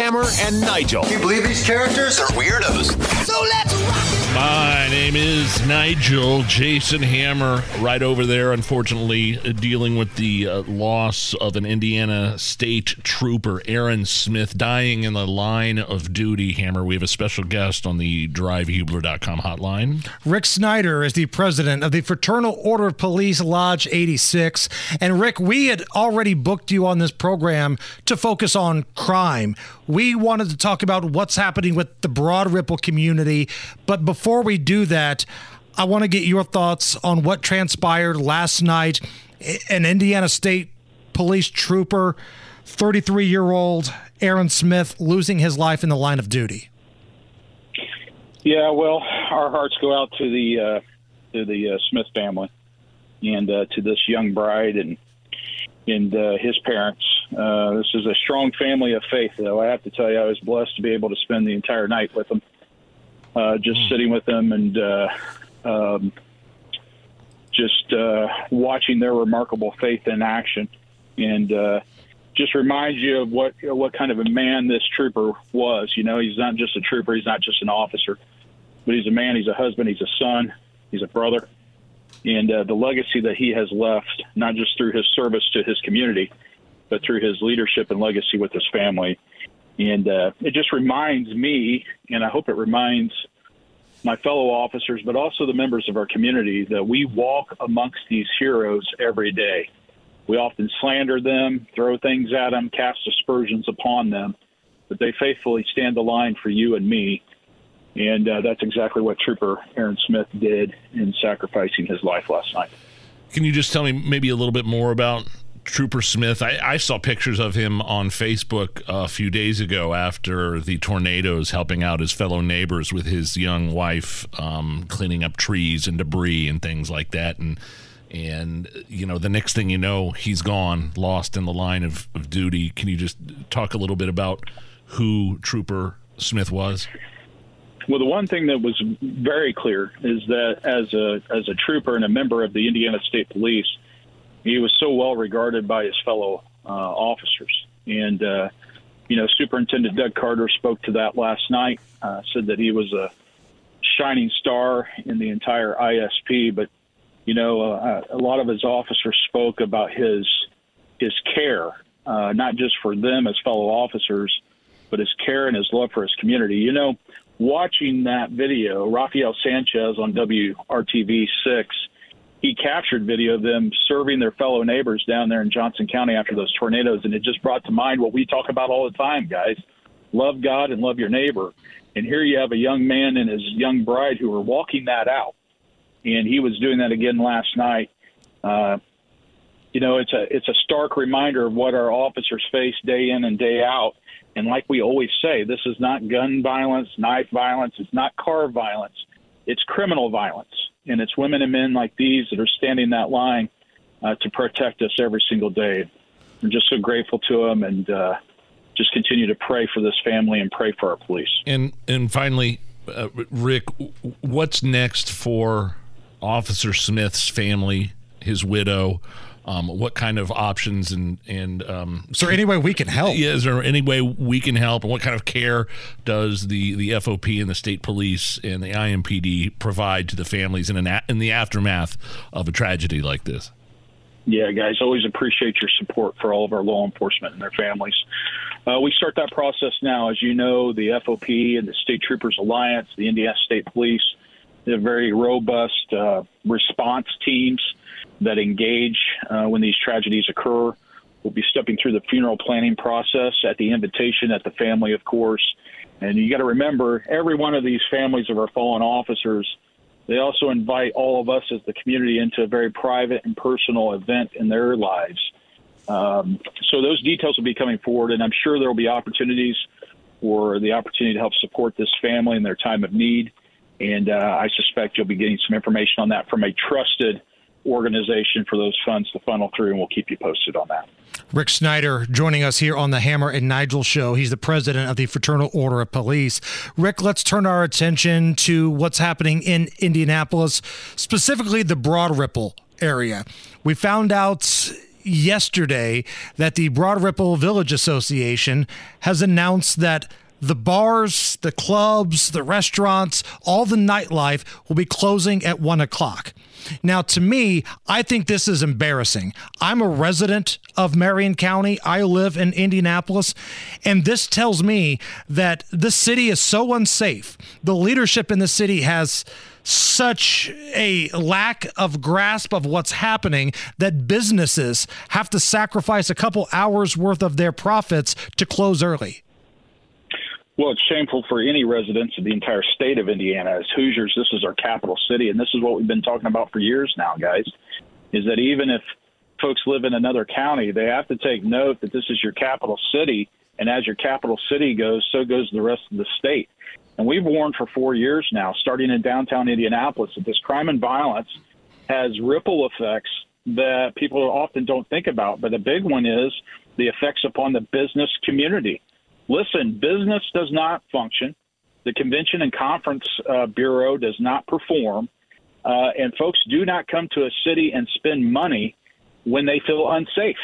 Hammer and Nigel. Can you believe these characters are weirdos? So let's rock it. My name is Nigel Jason Hammer, right over there, unfortunately, uh, dealing with the uh, loss of an Indiana State trooper, Aaron Smith, dying in the line of duty. Hammer, we have a special guest on the drivehubler.com hotline. Rick Snyder is the president of the Fraternal Order of Police Lodge 86. And Rick, we had already booked you on this program to focus on crime. We wanted to talk about what's happening with the Broad Ripple community. But before we do that, I want to get your thoughts on what transpired last night. An Indiana State police trooper, 33 year old Aaron Smith, losing his life in the line of duty. Yeah, well, our hearts go out to the uh, to the uh, Smith family and uh, to this young bride and and uh, his parents. Uh, this is a strong family of faith, though. I have to tell you, I was blessed to be able to spend the entire night with them, uh, just mm. sitting with them and uh, um, just uh, watching their remarkable faith in action, and uh, just reminds you of what what kind of a man this trooper was. You know, he's not just a trooper; he's not just an officer, but he's a man. He's a husband. He's a son. He's a brother and uh, the legacy that he has left, not just through his service to his community, but through his leadership and legacy with his family. And uh, it just reminds me, and I hope it reminds my fellow officers, but also the members of our community, that we walk amongst these heroes every day. We often slander them, throw things at them, cast aspersions upon them, but they faithfully stand the line for you and me and uh, that's exactly what Trooper Aaron Smith did in sacrificing his life last night. Can you just tell me maybe a little bit more about Trooper Smith? I, I saw pictures of him on Facebook a few days ago after the tornadoes, helping out his fellow neighbors with his young wife, um, cleaning up trees and debris and things like that. And and you know the next thing you know, he's gone, lost in the line of, of duty. Can you just talk a little bit about who Trooper Smith was? Well, the one thing that was very clear is that as a as a trooper and a member of the Indiana State Police, he was so well regarded by his fellow uh, officers. And uh, you know, Superintendent Doug Carter spoke to that last night. Uh, said that he was a shining star in the entire ISP. But you know, uh, a lot of his officers spoke about his his care, uh, not just for them as fellow officers, but his care and his love for his community. You know, watching that video, Rafael Sanchez on WRTV 6, he captured video of them serving their fellow neighbors down there in Johnson County after those tornadoes. And it just brought to mind what we talk about all the time, guys love God and love your neighbor. And here you have a young man and his young bride who are walking that out. And he was doing that again last night. Uh, you know, it's a it's a stark reminder of what our officers face day in and day out and like we always say, this is not gun violence, knife violence, it's not car violence, it's criminal violence. And it's women and men like these that are standing that line uh, to protect us every single day. I'm just so grateful to them and uh, just continue to pray for this family and pray for our police. And and finally, uh, Rick, what's next for Officer Smith's family, his widow? Um, what kind of options and and um, is there any way we can help? Yeah, is there any way we can help, and what kind of care does the the FOP and the state police and the IMPD provide to the families in an in the aftermath of a tragedy like this? Yeah, guys, always appreciate your support for all of our law enforcement and their families. Uh, we start that process now. As you know, the FOP and the State Troopers Alliance, the Indiana State Police, they have very robust uh, response teams that engage uh, when these tragedies occur. We'll be stepping through the funeral planning process at the invitation at the family, of course. And you got to remember, every one of these families of our fallen officers, they also invite all of us as the community into a very private and personal event in their lives. Um, so those details will be coming forward, and I'm sure there will be opportunities for the opportunity to help support this family in their time of need. And uh, I suspect you'll be getting some information on that from a trusted organization for those funds to funnel through, and we'll keep you posted on that. Rick Snyder joining us here on the Hammer and Nigel show. He's the president of the Fraternal Order of Police. Rick, let's turn our attention to what's happening in Indianapolis, specifically the Broad Ripple area. We found out yesterday that the Broad Ripple Village Association has announced that the bars, the clubs, the restaurants, all the nightlife will be closing at one o'clock. Now, to me, I think this is embarrassing. I'm a resident of Marion County. I live in Indianapolis. And this tells me that this city is so unsafe. The leadership in the city has such a lack of grasp of what's happening that businesses have to sacrifice a couple hours worth of their profits to close early. Well, it's shameful for any residents of the entire state of Indiana. As Hoosiers, this is our capital city, and this is what we've been talking about for years now, guys. Is that even if folks live in another county, they have to take note that this is your capital city, and as your capital city goes, so goes the rest of the state. And we've warned for four years now, starting in downtown Indianapolis, that this crime and violence has ripple effects that people often don't think about. But the big one is the effects upon the business community listen, business does not function. The Convention and Conference uh, Bureau does not perform. Uh, and folks do not come to a city and spend money when they feel unsafe.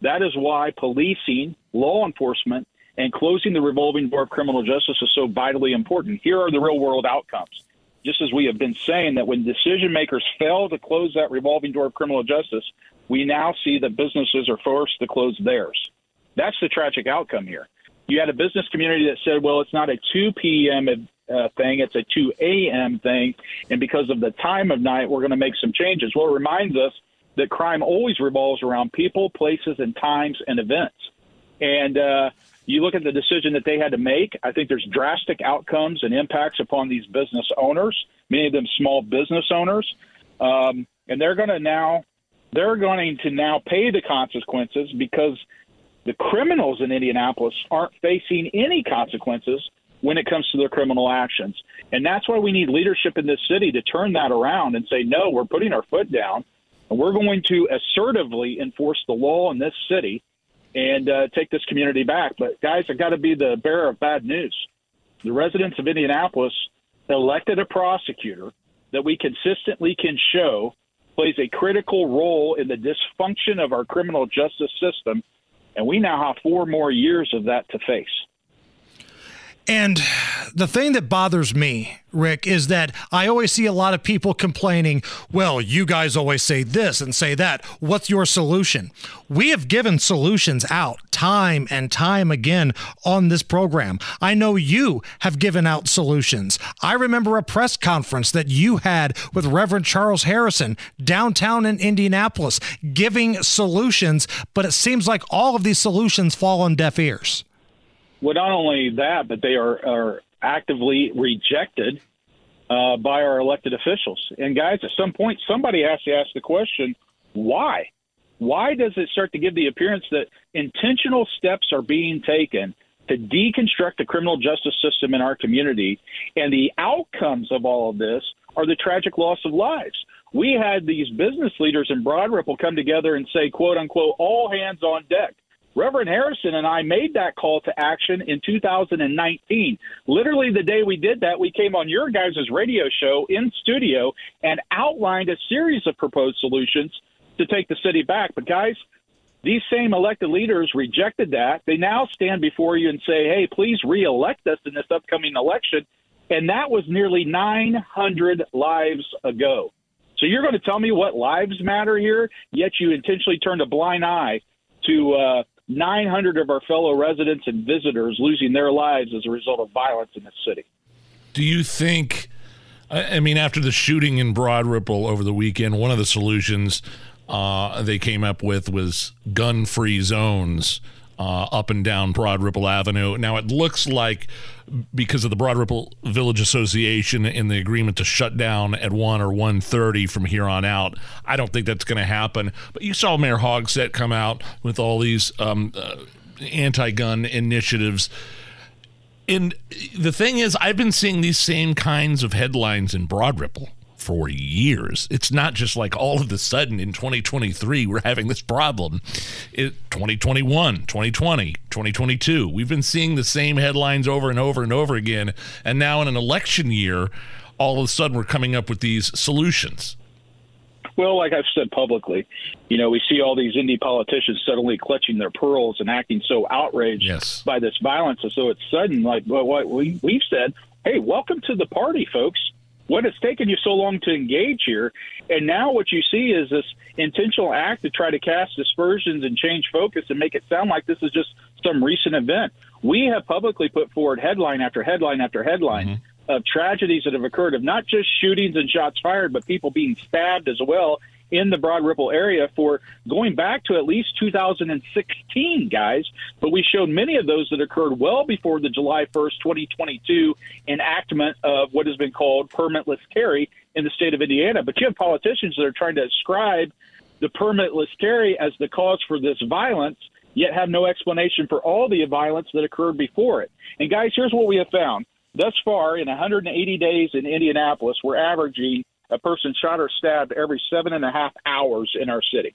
That is why policing, law enforcement, and closing the revolving door of criminal justice is so vitally important. Here are the real world outcomes. Just as we have been saying that when decision makers fail to close that revolving door of criminal justice, we now see that businesses are forced to close theirs. That's the tragic outcome here you had a business community that said, well, it's not a 2 p.m. Uh, thing, it's a 2 a.m. thing. And because of the time of night, we're going to make some changes. Well, it reminds us that crime always revolves around people, places, and times and events. And uh, you look at the decision that they had to make, I think there's drastic outcomes and impacts upon these business owners, many of them small business owners. Um, and they're going to now they're going to now pay the consequences because the criminals in Indianapolis aren't facing any consequences when it comes to their criminal actions. And that's why we need leadership in this city to turn that around and say, no, we're putting our foot down and we're going to assertively enforce the law in this city and uh, take this community back. But, guys, I've got to be the bearer of bad news. The residents of Indianapolis elected a prosecutor that we consistently can show plays a critical role in the dysfunction of our criminal justice system and we now have four more years of that to face. And the thing that bothers me, Rick, is that I always see a lot of people complaining, well, you guys always say this and say that. What's your solution? We have given solutions out time and time again on this program. I know you have given out solutions. I remember a press conference that you had with Reverend Charles Harrison downtown in Indianapolis giving solutions, but it seems like all of these solutions fall on deaf ears. Well, not only that, but they are, are actively rejected uh, by our elected officials. And guys, at some point, somebody has to ask the question, why? Why does it start to give the appearance that intentional steps are being taken to deconstruct the criminal justice system in our community, and the outcomes of all of this are the tragic loss of lives? We had these business leaders in Broad Ripple come together and say, quote unquote, all hands on deck. Reverend Harrison and I made that call to action in 2019. Literally, the day we did that, we came on your guys' radio show in studio and outlined a series of proposed solutions to take the city back. But, guys, these same elected leaders rejected that. They now stand before you and say, hey, please reelect us in this upcoming election. And that was nearly 900 lives ago. So you're going to tell me what lives matter here, yet you intentionally turned a blind eye to uh, 900 of our fellow residents and visitors losing their lives as a result of violence in this city. Do you think? I mean, after the shooting in Broad Ripple over the weekend, one of the solutions uh, they came up with was gun-free zones uh, up and down Broad Ripple Avenue. Now it looks like because of the Broad Ripple Village Association and the agreement to shut down at one or one thirty from here on out, I don't think that's going to happen. But you saw Mayor Hogsett come out with all these um, uh, anti-gun initiatives. And the thing is, I've been seeing these same kinds of headlines in Broad Ripple for years. It's not just like all of a sudden in 2023 we're having this problem. It 2021, 2020, 2022. We've been seeing the same headlines over and over and over again. And now in an election year, all of a sudden we're coming up with these solutions. Well, like I've said publicly, you know, we see all these Indy politicians suddenly clutching their pearls and acting so outraged Yes. by this violence, and so it's sudden. Like well, what we we've said, hey, welcome to the party, folks. What has taken you so long to engage here, and now what you see is this intentional act to try to cast dispersions and change focus and make it sound like this is just some recent event. We have publicly put forward headline after headline after headline mm-hmm. of tragedies that have occurred of not just shootings and shots fired, but people being stabbed as well in the Broad Ripple area for going back to at least 2016, guys. But we showed many of those that occurred well before the July 1st, 2022 enactment of what has been called permitless carry in the state of Indiana. But you have politicians that are trying to ascribe the permitless carry as the cause for this violence, yet have no explanation for all the violence that occurred before it. And guys, here's what we have found. Thus far, in 180 days in Indianapolis, we're averaging a person shot or stabbed every seven and a half hours in our city.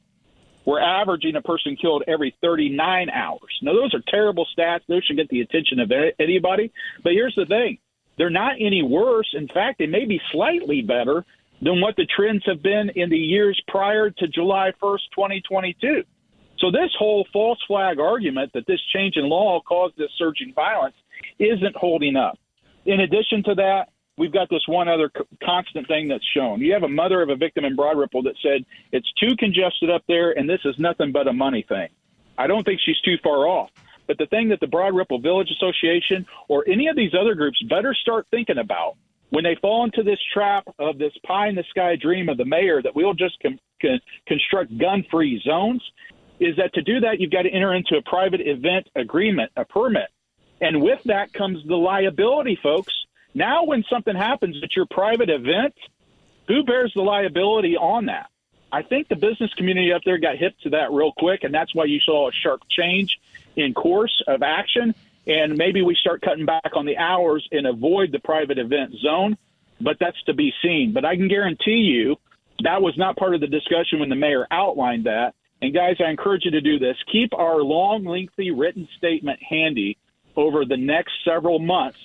We're averaging a person killed every 39 hours. Now, those are terrible stats. Those should get the attention of anybody. But here's the thing they're not any worse. In fact, they may be slightly better than what the trends have been in the years prior to July 1st, 2022. So, this whole false flag argument that this change in law caused this surging violence isn't holding up. In addition to that, we've got this one other constant thing that's shown. You have a mother of a victim in Broad Ripple that said it's too congested up there, and this is nothing but a money thing. I don't think she's too far off. But the thing that the Broad Ripple Village Association or any of these other groups better start thinking about when they fall into this trap of this pie in the sky dream of the mayor that we'll just con- construct gun free zones is that to do that, you've got to enter into a private event agreement, a permit. And with that comes the liability, folks. Now, when something happens at your private event, who bears the liability on that? I think the business community up there got hip to that real quick, and that's why you saw a sharp change in course of action. And maybe we start cutting back on the hours and avoid the private event zone, but that's to be seen. But I can guarantee you that was not part of the discussion when the mayor outlined that. And guys, I encourage you to do this. Keep our long, lengthy written statement handy over the next several months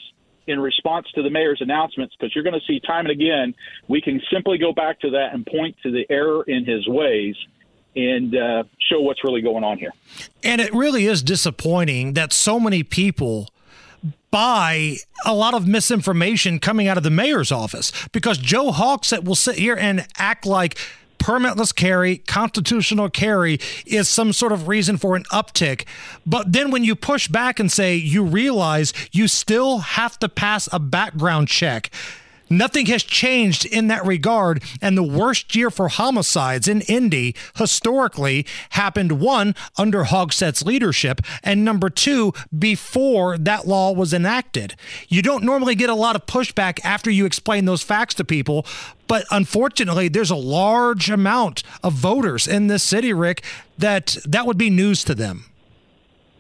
in response to the mayor's announcements because you're going to see time and again we can simply go back to that and point to the error in his ways and uh, show what's really going on here. And it really is disappointing that so many people buy a lot of misinformation coming out of the mayor's office because Joe Hogsett will sit here and act like permitless carry, constitutional carry is some sort of reason for an uptick. But then when you push back and say you realize you still have to pass a background check. Nothing has changed in that regard. And the worst year for homicides in Indy historically happened one, under Hogsett's leadership, and number two, before that law was enacted. You don't normally get a lot of pushback after you explain those facts to people. But unfortunately, there's a large amount of voters in this city, Rick, that that would be news to them.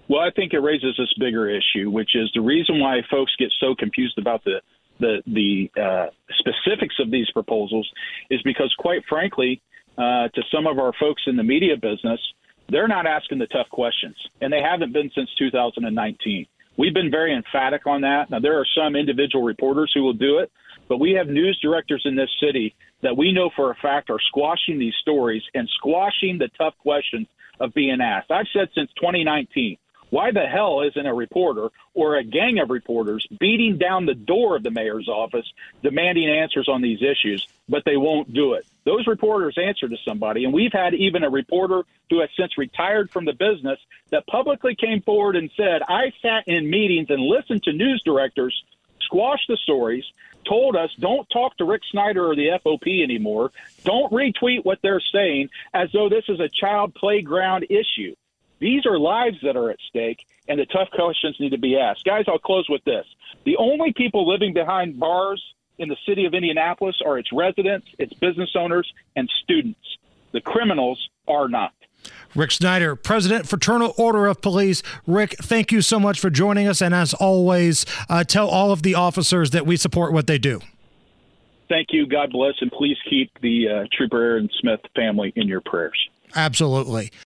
Well, I think it raises this bigger issue, which is the reason why folks get so confused about the the the uh, specifics of these proposals is because, quite frankly, uh, to some of our folks in the media business, they're not asking the tough questions, and they haven't been since 2019. We've been very emphatic on that. Now, there are some individual reporters who will do it, but we have news directors in this city that we know for a fact are squashing these stories and squashing the tough questions of being asked. I've said since 2019 why the hell isn't a reporter or a gang of reporters beating down the door of the mayor's office demanding answers on these issues, but they won't do it? Those reporters answer to somebody, and we've had even a reporter who has since retired from the business that publicly came forward and said, I sat in meetings and listened to news directors squash the stories, told us don't talk to Rick Snyder or the FOP anymore, don't retweet what they're saying as though this is a child playground issue. These are lives that are at stake, and the tough questions need to be asked. Guys, I'll close with this. The only people living behind bars in the city of Indianapolis are its residents, its business owners, and students. The criminals are not. Rick Snyder, President, Fraternal Order of Police. Rick, thank you so much for joining us. And as always, uh, tell all of the officers that we support what they do. Thank you. God bless. And please keep the uh, Trooper Aaron Smith family in your prayers. Absolutely.